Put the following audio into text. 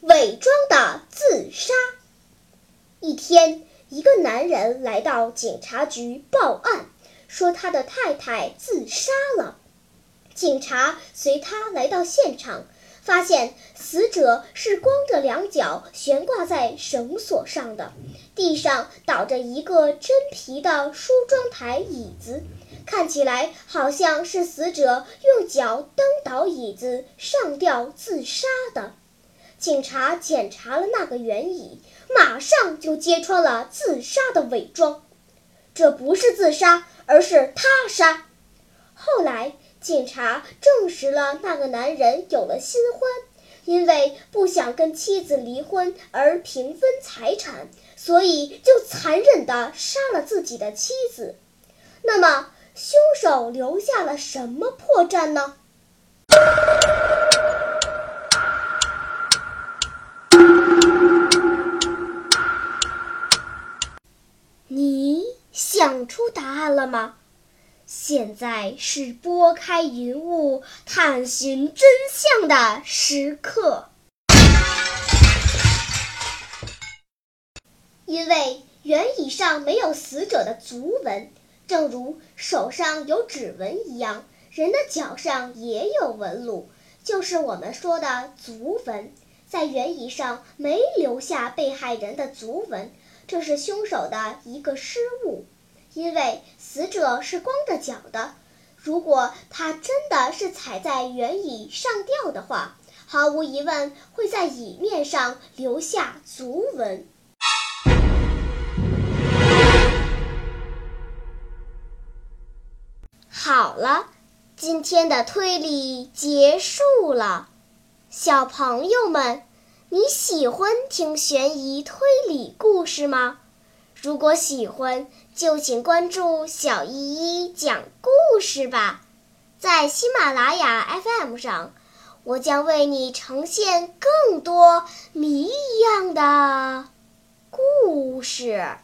伪装的自杀。一天，一个男人来到警察局报案，说他的太太自杀了。警察随他来到现场，发现死者是光着两脚悬挂在绳索上的，地上倒着一个真皮的梳妆台椅子，看起来好像是死者用脚蹬倒椅子上吊自杀的。警察检查了那个圆椅，马上就揭穿了自杀的伪装，这不是自杀，而是他杀。后来。警察证实了那个男人有了新欢，因为不想跟妻子离婚而平分财产，所以就残忍地杀了自己的妻子。那么，凶手留下了什么破绽呢？你想出答案了吗？现在是拨开云雾探寻真相的时刻，因为圆椅上没有死者的足纹，正如手上有指纹一样，人的脚上也有纹路，就是我们说的足纹。在圆椅上没留下被害人的足纹，这是凶手的一个失误。因为死者是光着脚的，如果他真的是踩在圆椅上吊的话，毫无疑问会在椅面上留下足纹。好了，今天的推理结束了，小朋友们，你喜欢听悬疑推理故事吗？如果喜欢，就请关注小依依讲故事吧。在喜马拉雅 FM 上，我将为你呈现更多谜一样的故事。